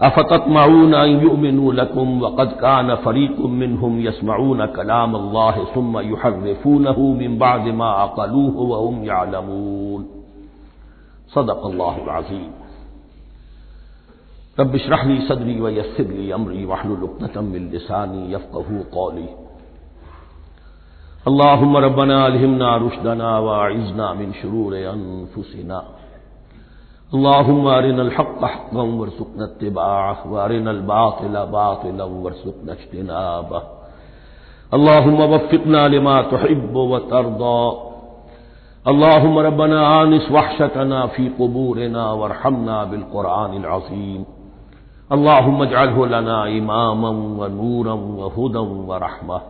अफततमाऊन युमिनु लकुम वक़द कान फ़रीकुम मिनहुम यसमाऊन कलाम अल्लाह सुम्मा युहर्रिफूनहु मिन बाद मा अक़लूहु व हुम यअलमून सदक़ अल्लाहुल अज़ीम रब इशरह सदरी व मिन मिन अल्लाहुम्मा अरिनल हक़्क़ हक़्क़न वरज़ुक़ना इत्तिबाअह, व अरिनल बातिला बातिलन वरज़ुक़ना इज्तिनाबह। अल्लाहुम्मा वफ़्फ़िक़ना लिमा तुहिब्बु व तर्दा। अल्लाहुम्मा रब्बना आनिस वहशतना फ़ी क़ुबूरिना वरहमना बिल क़ुरआनिल अज़ीम। अल्लाहुम्मा इजअलहु लना इमामन व नूरन व हुदन व रहमह।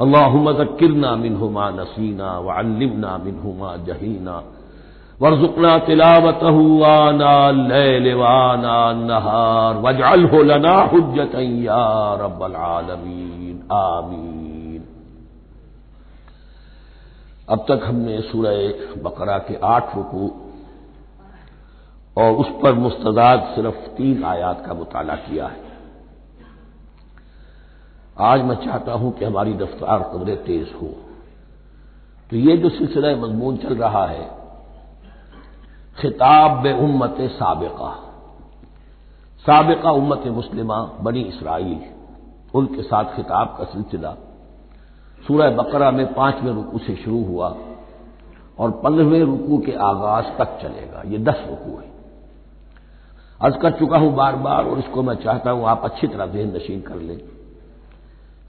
अल्लाहुम्मा ज़क्किरना मिन्हु मा नसीना व अल्लिमना मिन्हु मा जहीना। वरजुकना तिलावतहु आना लैल वाना नहार, वजअलहु लना हुज्जतन रब्बल आलमीन, आमीन। अब तक हमने सूरह बकरा के आठ रुकू, और उस पर मुस्तदाद सिर्फ़ तीन आयात का मुताला किया है। आज मैं चाहता हूँ कि हमारी रफ्तार कदरे तेज हो। तो ये जो सिलसिला मजमून चल रहा है खिताब उम्मत सबका। सबका उम्मत मुस्लिमा बनी इसराइल, उनके साथ खिताब का सिलसिला। सूरह बकरा में पाँचवें रुकू से शुरू हुआ और पंद्रहवें रुकू के आगाज़ तक चलेगा। ये दस रुकू है। अर्ज़ कर चुका हूँ बार बार और इसको मैं चाहता हूँ आप अच्छी तरह जहन नशीन कर लें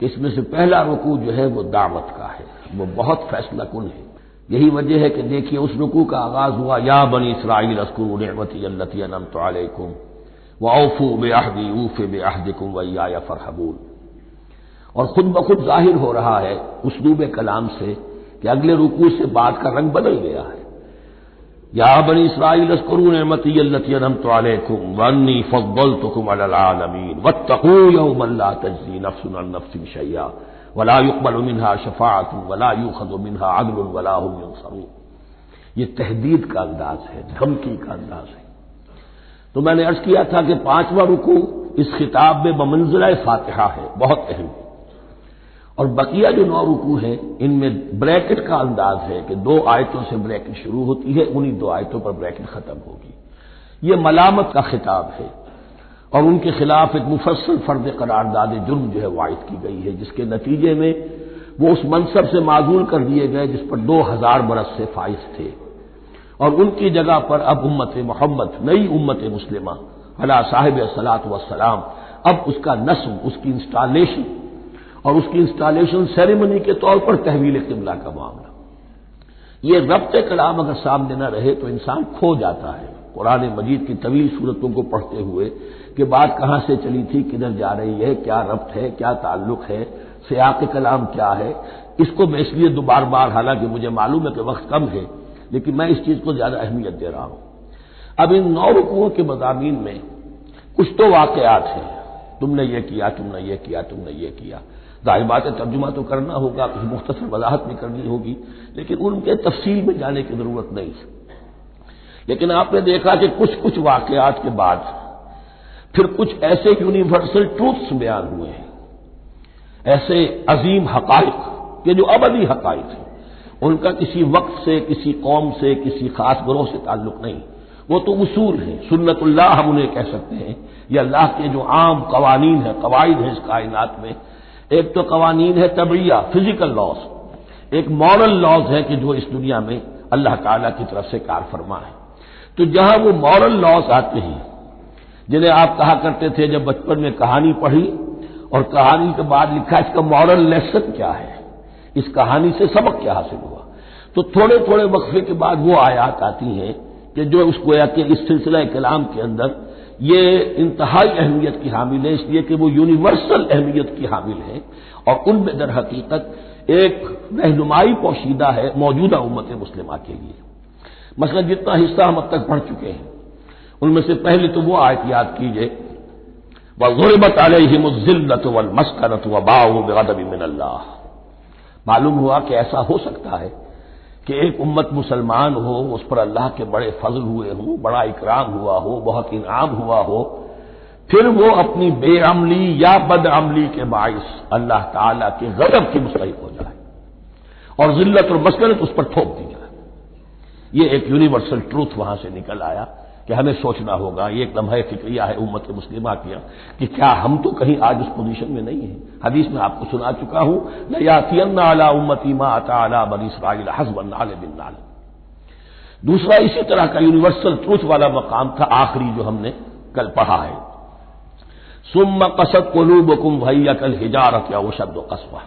कि इसमें से पहला रुकू जो है वो दावत का है। वो बहुत फैसला कुन है। यही वजह है कि देखिए उस रुकू का आगाज़ हुआ, या बनी इसराइल अस्कुर नमती अल्लती अनम तो व औफू बेअहदी, ऊफ बेअहदिकुम वैया फरहबूल और खुद ब खुद ज़ाहिर हो रहा है उसलूब कलाम से कि अगले रुकू से बात का रंग बदल गया है। या बनी इसराइल अस्करू नमती अल्लती अनम तो वन्नी फब्बल तुकुम अलमीन वत्तकू यौमल्ला तजजी नफ्सन नफ्सिन शैया वला युकबल मिनहा शफात वला यूखद मिनहा अदल ये तहदीद का अंदाज है धमकी का अंदाज है तो मैंने अर्ज़ किया था कि पांचवा रुकू इस खिताब में बमंजिला फातिहा है बहुत अहम और बकिया जो नौ रुकू हैं इनमें ब्रैकेट का अंदाज है कि दो आयतों से ब्रैकेट शुरू होती है उन्हीं दो आयतों पर ब्रैकेट खत्म होगी ये मलामत का खिताब है और उनके खिलाफ एक मुफसल फर्द करारदाद जुर्म जो है वायद की गई है, जिसके नतीजे में वो उस मनसब से माजूल कर दिए गए जिस पर दो हज़ार बरस से फाइज थे। और उनकी जगह पर अब उम्मत मोहम्मद, नई उम्मत मुस्लिमा, अला साहिब सलात वसलाम अब उसका नस्म उसकी इंस्टॉलेशन और उसकी इंस्टॉलेशन सेरेमनी के तौर पर तहवील किमला का मामला। ये रब्त कलाम अगर सामने न रहे तो इंसान खो जाता है। कुरान मजीद की तवील सूरतों को पढ़ते हुए कि बात कहाँ से चली थी, किधर जा रही है, क्या रब्त है, क्या ताल्लुक है, सियाक कलाम क्या है, इसको मैं इसलिए दोबार बार, हालाँकि मुझे मालूम है कि वक्त कम है, लेकिन मैं इस चीज़ को ज़्यादा अहमियत दे रहा हूँ। अब इन नौ रुकुओं के मजामी में कुछ तो वाकयात हैं। तुमने ये किया, तुमने ये किया, तुमने ये किया। ज़ाहिर बात है, तर्जुमा तो करना होगा कुछ मुख्तर वजाहत भी करनी होगी, लेकिन उनके तफसील में जाने की ज़रूरत नहीं। लेकिन आपने देखा कि कुछ कुछ वाकयात के बाद फिर कुछ ऐसे यूनिवर्सल ट्रूथ्स बयान हुए हैं। ऐसे अजीम हकाइक के जो अबदी हकाइक हैं, उनका किसी वक्त से, किसी कौम से, किसी खास ग्रोह से ताल्लुक नहीं। वो तो उसूल है। सुन्नतुल्लाह हम उन्हें कह सकते हैं। ये अल्लाह के जो आम कवानीन है, कवायद है इस कायनात में। एक तो कवानीन है तबिया फ़िज़िकल लॉज एक मॉरल लॉज है कि जो इस दुनिया में अल्लाह ताला की तरफ़ से कार फरमा है। तो जहाँ वो मॉरल लॉज आते हैं जिन्हें आप कहा करते थे जब बचपन में कहानी पढ़ी, और कहानी के बाद लिखा इसका मॉरल लेसन क्या है? इस कहानी से सबक क्या हासिल हुआ? तो थोड़े थोड़े वक्फे के बाद वो आयात आती हैं कि जो उस गोया के इस सिलसिला कलाम के अंदर ये इंतहाई अहमियत की हामिल है, इसलिए कि वो यूनिवर्सल अहमियत की हामिल है, और उनमें दर हकीकत एक रहनुमाई पोशीदा है, मौजूदा उम्मत मुस्लिमा के लिए। मसला जितना हिस्सा हम अब तक पढ़ चुके हैं। उनमें से पहले तो वो आयत याद कीजिए। वह गुरबत अलहिमजिल्लत वल मस्करत बेदब मिन मालूम हुआ कि ऐसा हो सकता है कि एक उम्मत मुसलमान हो, उस पर अल्लाह के बड़े फजल हुए हों, बड़ा इकराम हुआ हो, बहुत इनाम हुआ हो, फिर वो अपनी बेअमली या बदअमली के बायस अल्लाह ताला के गजब की मुस्तक हो जाए और जिल्लत और मस्करत उस पर थोप दी जाए। ये एक यूनिवर्सल ट्रूथ वहाँ से निकल आया। कि हमें सोचना होगा, ये एक लम्हा फिक्रिया है उम्मत मुस्लिमा किया कि क्या हम तो कहीं आज उस पोजीशन में नहीं है। हदीस में आपको सुना चुका हूँ नयातियन अला उम्मती मा अता बनी इसराइल हसबन नाल बिन नाल. दूसरा इसी तरह का यूनिवर्सल ट्रूथ वाला मकाम था, आखिरी जो हमने कल पढ़ा है। सुम कसत कोलूब कुम भैया कल हिजारत या वो शब्द कस्बा.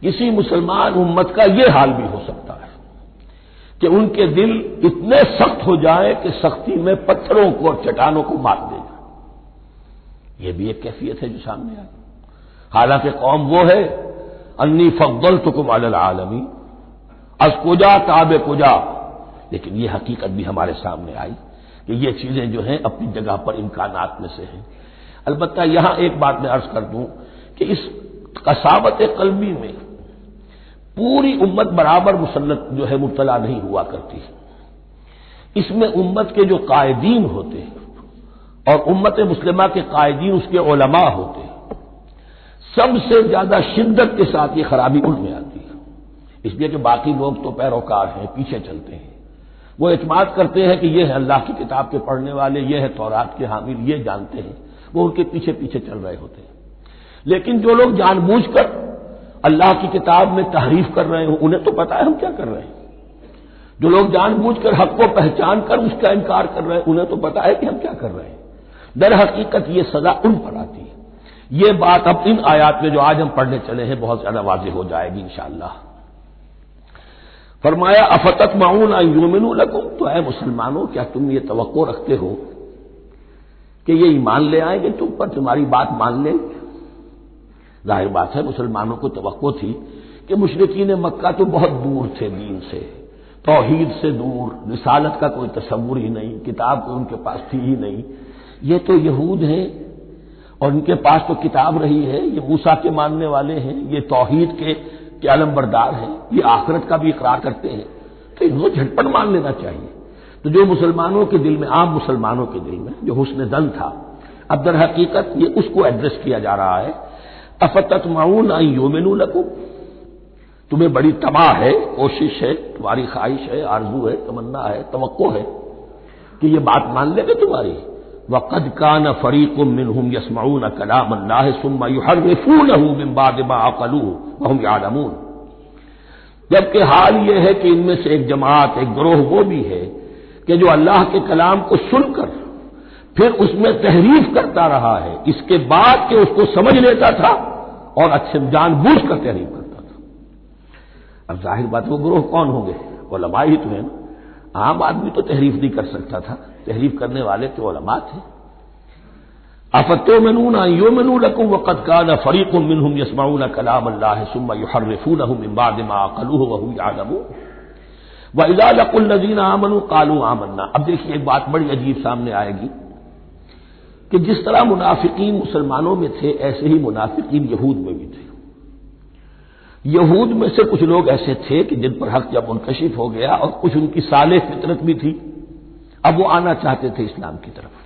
किसी मुसलमान उम्मत का यह हाल भी हो सकता है। कि उनके दिल इतने सख्त हो जाए कि सख्ती में पत्थरों को और चट्टानों को मार देगा यह भी एक कैफियत है जो सामने आई। हालाँकि कौम वो है, अन्नी फकदल तुकुम आलमी। अजकुजा ताब कुजा। लेकिन यह हकीकत भी हमारे सामने आई कि ये चीज़ें जो हैं अपनी जगह पर इम्कान में से हैं। अलबत् यहाँ एक बात मैं अर्ज़ कर दूँ कि इस कसावत कलबी में पूरी उम्मत बराबर मुसलत जो है मुबतला नहीं हुआ करती इसमें उम्मत के जो कायदीन होते हैं और उम्मत मुस्लिमा के कायदीन उसके ओलमा होते हैं। सबसे ज़्यादा शिद्दत के साथ ये खराबी उनमें आती है। इसलिए कि बाकी लोग तो पैरोकार हैं, पीछे चलते हैं। वो एतमाद करते हैं कि ये है अल्लाह की किताब के पढ़ने वाले, ये है तौरात के हामिल ये जानते हैं। वो उनके पीछे पीछे चल रहे होते हैं। लेकिन जो लोग जानबूझकर अल्लाह की किताब में तहरीफ कर रहे हो, उन्हें तो पता है हम क्या कर रहे हैं। जो लोग जानबूझकर हक को पहचान कर उसका इनकार कर रहे हैं, उन्हें तो पता है कि हम क्या कर रहे हैं। दर हकीकत ये सजा उन पर आती है। ये बात अब इन आयात में जो आज हम पढ़ने चले हैं, बहुत ज़्यादा वाजे हो जाएगी इंशाला फरमाया अफतत माऊन यूमिन लकुम तो है मुसलमानों, क्या तुम ये तो रखते हो कि ये ईमान ले आएँगे? तुम पर तुम्हारी बात मान लेंगे ज़ाहिर बात है मुसलमानों को तो थी कि मुशरकिन मक्का तो बहुत दूर थे दीन से। तोहीद से दूर रिसालत का कोई तस्वुर ही नहीं किताब कोई उनके पास थी ही नहीं। ये तो यहूद हैं और इनके पास तो किताब रही है ये मूसा के मानने वाले हैं ये तोहीद के, के अलम बरदार हैं ये आखरत का भी इकरार करते हैं। तो इनको झटपट मान लेना चाहिए। तो जो मुसलमानों के दिल में आम मुसलमानों के दिल में जो हुसन दन था अब दर हकीकत ये उसको एड्रेस किया जा रहा है अफतत माऊन आई योमिन लकू तुम्हें बड़ी तबाह है, कोशिश है, तुम्हारी ख्वाहिश है, आरज़ू है, तमन्ना है तो है कि ये बात मान लेंगे तुम्हारी। वक़द कान फरीकुम मिनहुम यसमाउन कलाम अल्लाह सुम्मा युहर्रिफूनहु मिन बाद मा अकलू वहुम यालमून। जबकि हाल यह है कि इनमें से एक जमात, एक ग्रोह वो भी है कि जो अल्लाह के कलाम को सुनकर फिर उसमें तहरीफ करता रहा है। इसके बाद के उसको समझ लेता था और अच्छे जानबूझ कर तहरीफ करता था। अब ज़ाहिर बात वो ग्रोह कौन होंगे? वो लमा ही तो है ना। आम आदमी तो तहरीफ नहीं कर सकता था। तहरीफ करने वाले तो लमा थे। अफतो मनून यो मनू लकुम वक़द का न फरीक मिनहुम यसमाउन कलाम अल्लाह सुम्मा युहर्रिफून इम्बाद माकलू वहू यालमू व इजा लकुल नजीन आमनु कालू आमन्ना। अब देखिए, एक बात बड़ी अजीब सामने आएगी। कि जिस तरह मुनाफिकीन मुसलमानों में थे, ऐसे ही मुनाफिकीन यहूद में भी थे। यहूद में से कुछ लोग ऐसे थे कि जिन पर हक जब मुनकशिफ हो गया और कुछ उनकी साले फितरत भी थी। अब वो आना चाहते थे इस्लाम की तरफ़।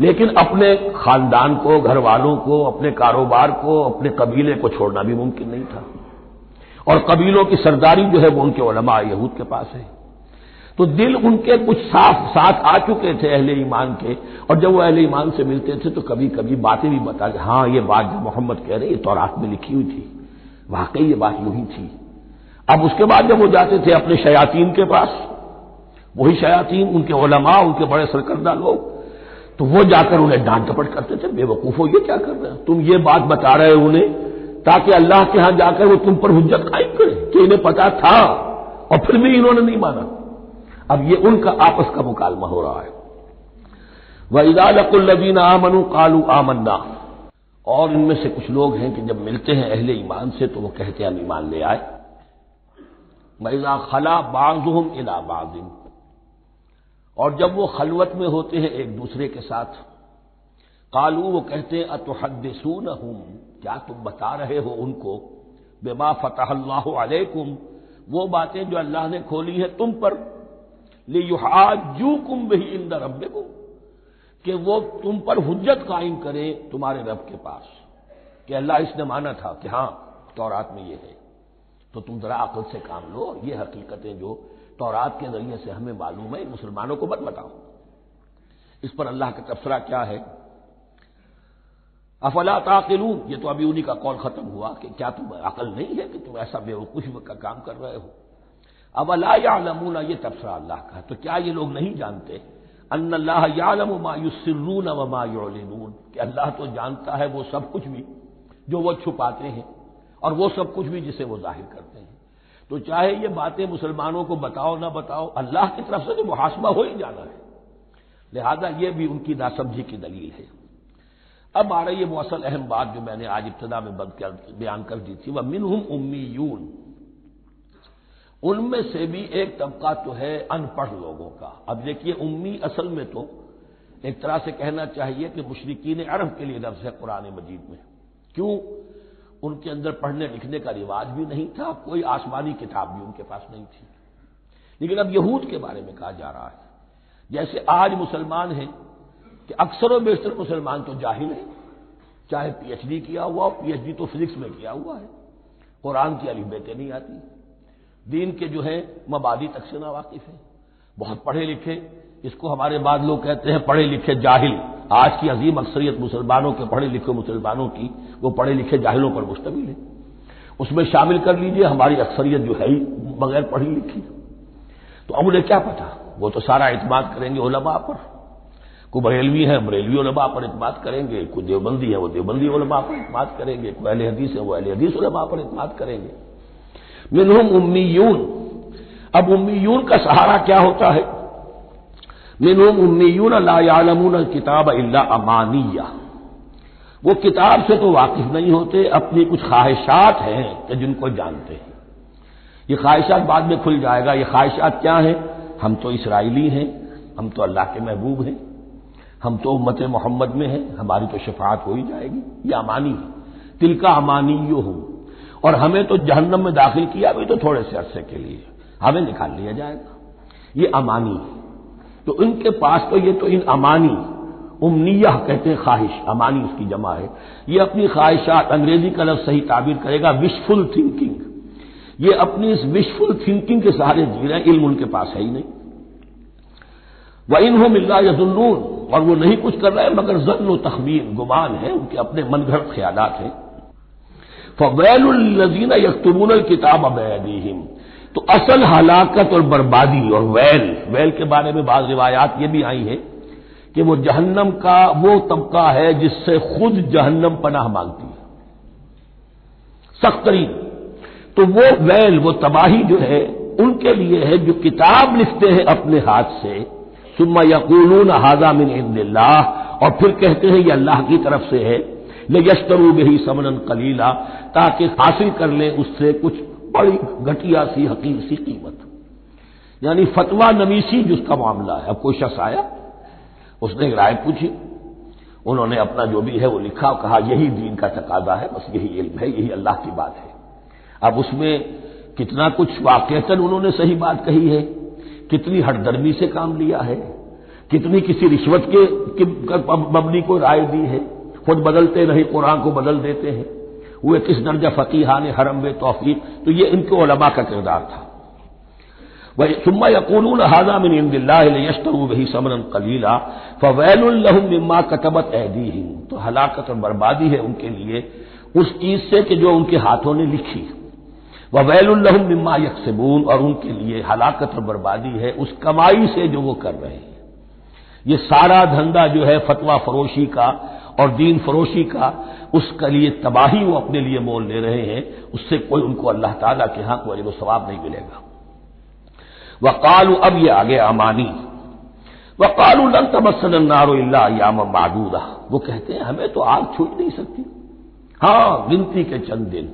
लेकिन अपने खानदान को घर वालों को, अपने कारोबार को, अपने कबीले को छोड़ना भी मुमकिन नहीं था। और कबीलों की सरदारी जो है वो उनके ओलमा यहूद के पास है। तो दिल उनके कुछ साफ़ साथ आ चुके थे अहले ईमान के। और जब वो अहले ईमान से मिलते थे तो कभी कभी बातें भी बता हाँ ये बात जो मोहम्मद कह रहे ये तौरात में लिखी हुई थी। वाकई ये बात यू ही थी। अब उसके बाद जब वो जाते थे अपने शयातीन के पास, वही शयातीन, उनके ओलमा उनके बड़े सरकर्दा लोग तो वो जाकर उन्हें डांट टपट करते थे, बेवकूफो ये क्या कर रहे हो? तुम ये बात बता रहे हो उन्हें, ताकि अल्लाह के यहाँ जाकर वो तुम पर हुज्जत कायम करे, कि इन्हें पता था, और फिर भी इन्होंने नहीं माना। अब ये उनका आपस का मुकालमा हो रहा है। वह इदालकुल्लबीन आमनु कालू आमन्ना। और इनमें से कुछ लोग हैं कि जब मिलते हैं अहले ईमान से तो वो कहते हैं, हम ईमान ले आए। मैजा खला बाजुम इला और जब वो खलवत में होते हैं एक दूसरे के साथ, कालू वो कहते हैं अतुहदसून हूँ क्या तुम बता रहे हो उनको? बेमा फतह अलैकुम। वो बातें जो अल्लाह ने खोली है तुम पर। ले युहाजू कुम बही इंदा रब कि वो तुम पर हुज्जत कायम करे तुम्हारे रब के पास। कि अल्लाह इसने माना था कि हाँ, तौरात में ये है। तो तुम जरा अकल से काम लो, ये हकीकतें जो तौरात के ज़रिए से हमें मालूम है, मुसलमानों को मत बताओ। इस पर अल्लाह का तबसरा क्या है? अफला ताकिलून, ये तो अभी उन्हीं का कौल खत्म हुआ, कि क्या तुम अकल नहीं है कि तुम ऐसा बेवकूफ़ का काम कर रहे हो? अब अला या नमूना ये तबसरा अल्लाह का तो क्या ये लोग नहीं जानते? अल्लाह यालम व मायूलिनून कि अल्लाह तो जानता है वो सब कुछ भी, जो वो छुपाते हैं, और वो सब कुछ भी जिसे वो ज़ाहिर करते हैं। तो चाहे ये बातें मुसलमानों को बताओ, ना बताओ, अल्लाह की तरफ़ से तो मुहासमा हो ही जाना है। लिहाजा ये भी उनकी नासमझी की दलील है। अब आ रही है मौसल अहम बात जो मैंने आज इब्तदा में बयान कर दी थी। वह मिनहुम उम्मीयून। उनमें से भी एक तबका तो है अनपढ़ लोगों का। अब देखिए, उम्मी असल में तो एक तरह से कहना चाहिए कि मुशरकिन अरब के लिए लफ्ज है कुरान मजीद में। क्यों? उनके अंदर पढ़ने लिखने का रिवाज भी नहीं था, कोई आसमानी किताब भी उनके पास नहीं थी। लेकिन अब यहूद के बारे में कहा जा रहा है। जैसे आज मुसलमान हैं कि अक्सर बेशतर मुसलमान तो जाहिल है। चाहे पीएचडी किया हुआ हो, पीएचडी तो फिजिक्स में किया हुआ है। कुरान की अली बेटे नहीं आती। दीन के जो है, मबादी तक से ना वाकिफ है। बहुत पढ़े लिखे, इसको हमारे बाद लोग कहते हैं पढ़े लिखे जाहिल। आज की अजीम अक्सरियत मुसलमानों के पढ़े लिखे मुसलमानों की, वो पढ़े लिखे जाहिलों पर मुश्तमिल है। उसमें शामिल कर लीजिए हमारी अक्सरियत जो है ही, बगैर पढ़ी लिखी। तो अब उन्हें क्या पता? वो तो सारा इतमाद करेंगे ओलमा पर। कोई बरेलवी है, बरेलवी उलमा पर इतमाद करेंगे। कोई देवबंदी है, वो देवबंदी उलमा पर इतमाद करेंगे। कोई अहले हदीस है, वो अहले हदीस उलमा पर इतमाद करेंगे। मिनहुम उम्मीयून। अब उम्मीयून का सहारा क्या होता है? मिनहुम उम्मीयून लायालमून किताब इल्ला अमानिया। वो किताब से तो वाकिफ नहीं होते, अपनी कुछ ख्वाहिशात हैं कि जिनको जानते हैं। ये ख्वाहिशात बाद में खुल जाएगा। ये ख्वाहिशात क्या है? हम तो इसराइली हैं, हम तो अल्लाह के महबूब हैं, हम तो उम्मत मोहम्मद में हैं, हमारी तो शफात हो ही जाएगी। ये अमानी है। तिल का अमानी यो हूँ। और हमें तो जहन्नम में दाखिल किया भी तो थोड़े से अरसे के लिए। हमें निकाल लिया जाएगा। ये अमानी तो इनके पास तो ये तो इन अमानी उमनिया कहते हैं ख्वाहिश। अमानी उसकी जमा है। ये अपनी ख्वाहिशात अंग्रेज़ी का लफ्ज सही ताबीर करेगा विशफुल थिंकिंग ये अपनी इस विशफुल थिंकिंग के सहारे जी रहे हैं, इल्म उनके पास है ही नहीं। वह इन हो मिल्ला यजुल्लून और वो नहीं कुछ कर रहे मगर जन्न तखमीन गुमान है, उनके अपने मनगढ़ ख्याल हैं। फवैलजीना यकतुमून किताब अबैदीहिम। तो असल हलाकत और बर्बादी और वैल वैल के बारे में बाज रिवायात ये भी आई है कि वो जहन्नम का, वो तबका है जिससे खुद जहन्नम पनाह मांगती है। सख्तरीन तो वो वैल, वो तबाही जो है, उनके लिए है जो किताब लिखते हैं अपने हाथ से। सुम्मा यकूलून हाजा और फिर कहते हैं ये अल्लाह की तरफ़ से है ले यशतरू बही समन कलीला, ताकि हासिल कर लें उससे कुछ बड़ी घटिया सी हकीर सी कीमत। यानी फतवा नवीसी जिसका मामला है। अब कोई शख्स आया? उसने एक राय पूछी। उन्होंने अपना जो भी है वो लिखा, कहा, यही दीन का तकाजा है, बस यही इल्म है, यही अल्लाह की बात है। अब उसमें कितना कुछ वाकता उन्होंने सही बात कही है। कितनी हटदर्मी से काम लिया है। कितनी किसी रिश्वत के मबनी को राय दी है। खुद बदलते नहीं, कुरान को बदल देते हैं। वे किस दर्जा फकीहान हरम व तोफीक? तो ये इनके ओलमा का किरदार था। वही सुम्मा यकून हाजा मिन वही समन कलीला फ़वैलुल्लहुम्मा कतबत एदी तो हलाकत और बर्बादी है उनके लिए। उस चीज़ से कि जो उनके हाथों ने लिखी। वैलुल्लहुम्मा यकसबून, और उनके लिए हलाकत और बर्बादी है उस कमाई से जो वो कर रहे हैं। ये सारा धंधा जो है, फतवा फरोशी का और दीन फरोशी का उसके लिए तबाही वो अपने लिए मोल ले रहे हैं, उससे कोई उनको अल्लाह ताला के यहाँ कोई सवाब नहीं मिलेगा। वकालू, अब ये आगे अमानी वकालू, लन तमसन नारो याम मादूदा। वो कहते हैं, हमें तो आग छूट नहीं सकती। हाँ, गिनती के चंद दिन।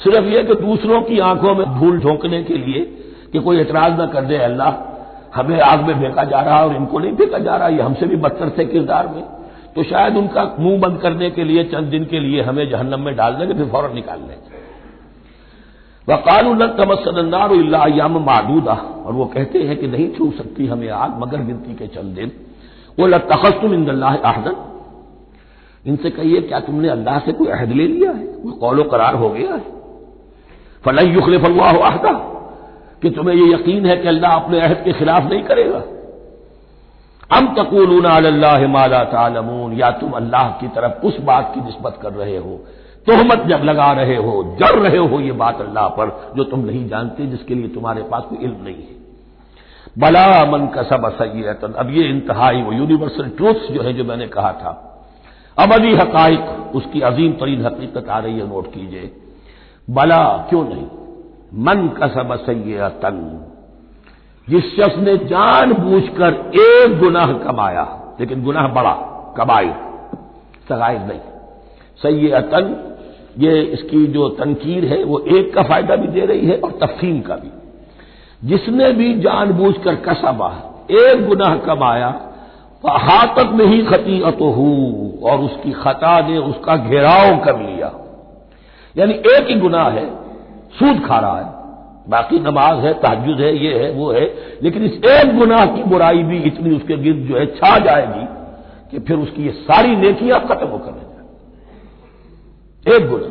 सिर्फ़ यह कि दूसरों की आँखों में धूल झोंकने के लिए कि कोई एतराज़ न कर दे अल्लाह, हमें आग में फेंका जा रहा है और इनको नहीं फेंका जा रहा, ये हमसे भी बदतर थे किरदार में। तो शायद उनका मुँह बंद करने के लिए, चंद दिन के लिए हमें जहन्नम में डाल देंगे, फिर फ़ौरन निकाल लेंगे। वकाल तमसनार मादूदा। और वो कहते हैं कि नहीं छू सकती हमें आग मगर गिनती के चंद दिन। वो लतखस्तुम इंदल्लाह आहदन इनसे कहिए, क्या तुमने अल्लाह से कोई अहद ले लिया है? कोई कौलो करार हो गया है। फलई युखलिफ अल्लाह आहदा कि तुम्हें यह यकीन है कि अल्लाह अपने अहद के खिलाफ नहीं करेगा। अम तकूलून अल्लाह माला तालमून, या तुम अल्लाह की तरफ़ उस बात की नस्बत कर रहे हो, तोहमत जब लगा रहे हो, जड़ रहे हो ये बात अल्लाह पर, जो तुम नहीं जानते, जिसके लिए तुम्हारे पास कोई इल्म नहीं है। बला मन का सब असैतन अब ये इंतहाई वो यूनिवर्सल ट्रूथ्स जो है जो मैंने कहा था। अबदी हकाइक, उसकी अजीम तरीन हकीकत आ रही है, नोट कीजिए। बला क्यों नहीं? मन का सब सैतन जिस शख्स ने जानबूझकर एक गुनाह कमाया, लेकिन गुनाह बड़ा कबाई सगाइर नहीं। सही अतन ये इसकी जो तनकीर है, वो एक का फ़ायदा भी दे रही है और तफसीम का भी। जिसने भी जानबूझकर कसबा, एक गुनाह कमाया हाथक में ही खती हो, और उसकी खता ने उसका घेराव कर लिया। यानी एक ही गुनाह है, सूद खा रहा है। बाकी नमाज़ है तहजुद है, ये है, वो है, लेकिन इस एक गुनाह की बुराई भी इतनी उसके गिर्द जो है छा जाएगी कि फिर उसकी ये सारी नेकियाँ खत्म होकर रह एक गुना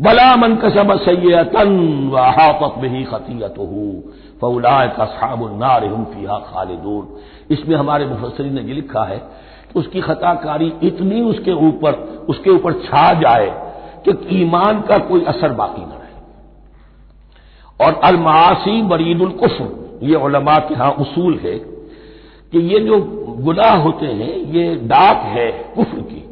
बला मन कसब सैतन वहापत में ही खतीत हो फौलाय का साबुन्नार हम खालिदून। इसमें हमारे मुफसरी ने ये लिखा है कि उसकी खताकारी इतनी उसके ऊपर उसके ऊपर छा जाए कि ईमान का कोई असर बाकी न और अलमासी बरीदुल कुफर, ये उलमा के यहाँ उसूल है कि ये जो गुनाह होते हैं, ये डाक है कुफर की।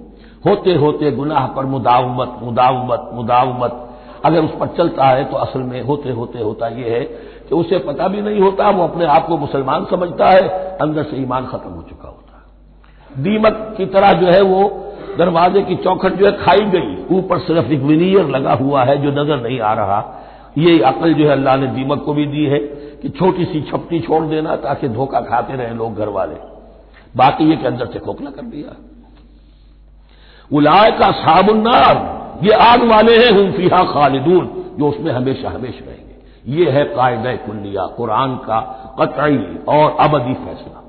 होते होते गुनाह पर मुदावमत मुदावमत मुदावमत। अगर उस पर चलता है तो असल में होते होते, होता यह है कि उसे पता भी नहीं होता, वो अपने आप को मुसलमान समझता है, अंदर से ईमान खत्म हो चुका होता। है दीमक की तरह जो है वो दरवाजे की चौखट जो है खाई गई, ऊपर सिर्फ़ एक विनियर लगा हुआ है जो नज़र नहीं आ रहा। ये अकल जो है अल्लाह ने दीमक को भी दी है कि छोटी सी छपटी छोड़ देना ताकि धोखा खाते रहे लोग घर वाले। बाकी ये के अंदर से खोखला कर दिया। उलाय का साबुन्नार, ये आग वाले हैं, हम खालिदून, जो उसमें हमेशा हमेशा रहेंगे। ये है कायद कुल्लिया, कुरान का कतई और अबदी फैसला।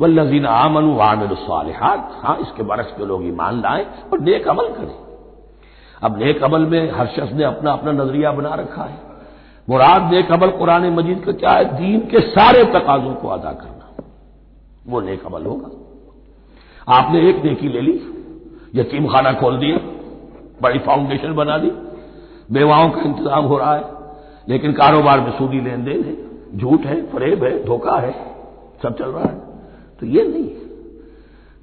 वल्लजीन आमन वामिल सालिहात हाँ इसके बरस के लोग ईमान लाए और नेक अमल करें। अब नेक अमल में हर शख्स ने अपना अपना नज़रिया बना रखा है। मुराद नेक अमल कुरान मजीद का क्या है? दीन के सारे तकाजों को अदा करना। वो नेक अमल होगा। आपने एक नेकी ले ली, यतीम खाना खोल दिया, बड़ी फाउंडेशन बना दी, बेवाओं का इंतज़ाम हो रहा है, लेकिन कारोबार में सूदी लेन देन है, झूठ है, फरेब है, धोखा है, सब चल रहा है। तो ये नहीं है।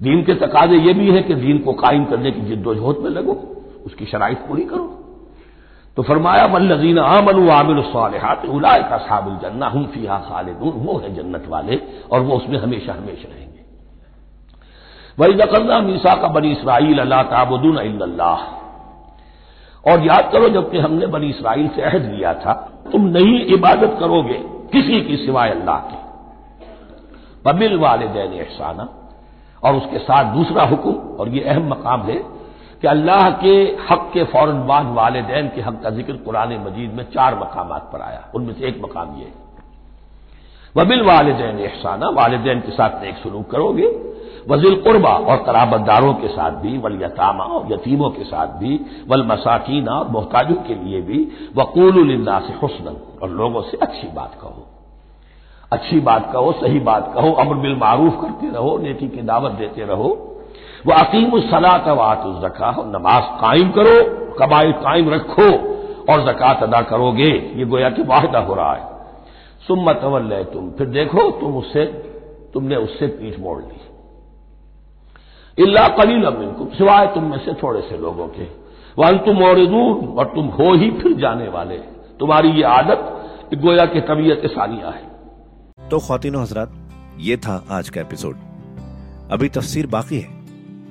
दीन के तकाजे ये भी है कि दीन को कायम करने की जिद्दोजहद में लगो। उसकी शराइ पूरी करो। तो फरमाया, वल्लजीन आमन आमिल उलाय का साबिल जन्ना, हम फिहा खालिदून, वो है जन्नत वाले, और वो उसमें हमेशा हमेशा रहेंगे। वही नकलना मीसा का बनी इसराइल, अल्लाह ताबुदून अल्लाह और याद करो, जबकि हमने बनी इसराइल से अहद लिया था, तुम नहीं इबादत करोगे किसी की सिवाय अल्लाह के। बबिल वाले दैन एहसाना, और उसके साथ दूसरा हुक्म, और ये अहम मकाम है कि अल्लाह के हक के फ़ौरन बाद वालदेन के हक का ज़िक्र कुरान मजीद में चार मकाम पर आया। उनमें से एक मकाम यह वबिल वालदेन एहसाना, वालदेन के साथ नेक सलूक करोगे। वजिल कुरबा और कराबतदारों के साथ भी, वल यतामा और यतीमों के साथ भी, वल मसाकीना और मोहताजों के लिए भी। वकूलुल्ला से हुसन और लोगों से अच्छी बात कहो। अच्छी बात कहो, सही बात कहो, अमर बिल मारूफ करते रहो, नेकी की दावत देते रहो। वह अकीम सलात वात जका नमाज़ कायम करो कबाई कायम रखो और जक़ात अदा करोगे। ये गोया कि वाहिदा हो रहा है। सुम्मत अवल तुम फिर देखो तुम उससे, तुमने उससे पीठ मोड़ ली। इल्ला कलील मिनकुम, सिवाय तुम में से थोड़े से लोगों के। वन तुम और और तुम हो ही फिर जाने वाले। तुम्हारी ये आदत, गोया की तबीयत सानिया है। तो खातिन हजरात, ये था आज का एपिसोड। अभी तफसीर बाकी है।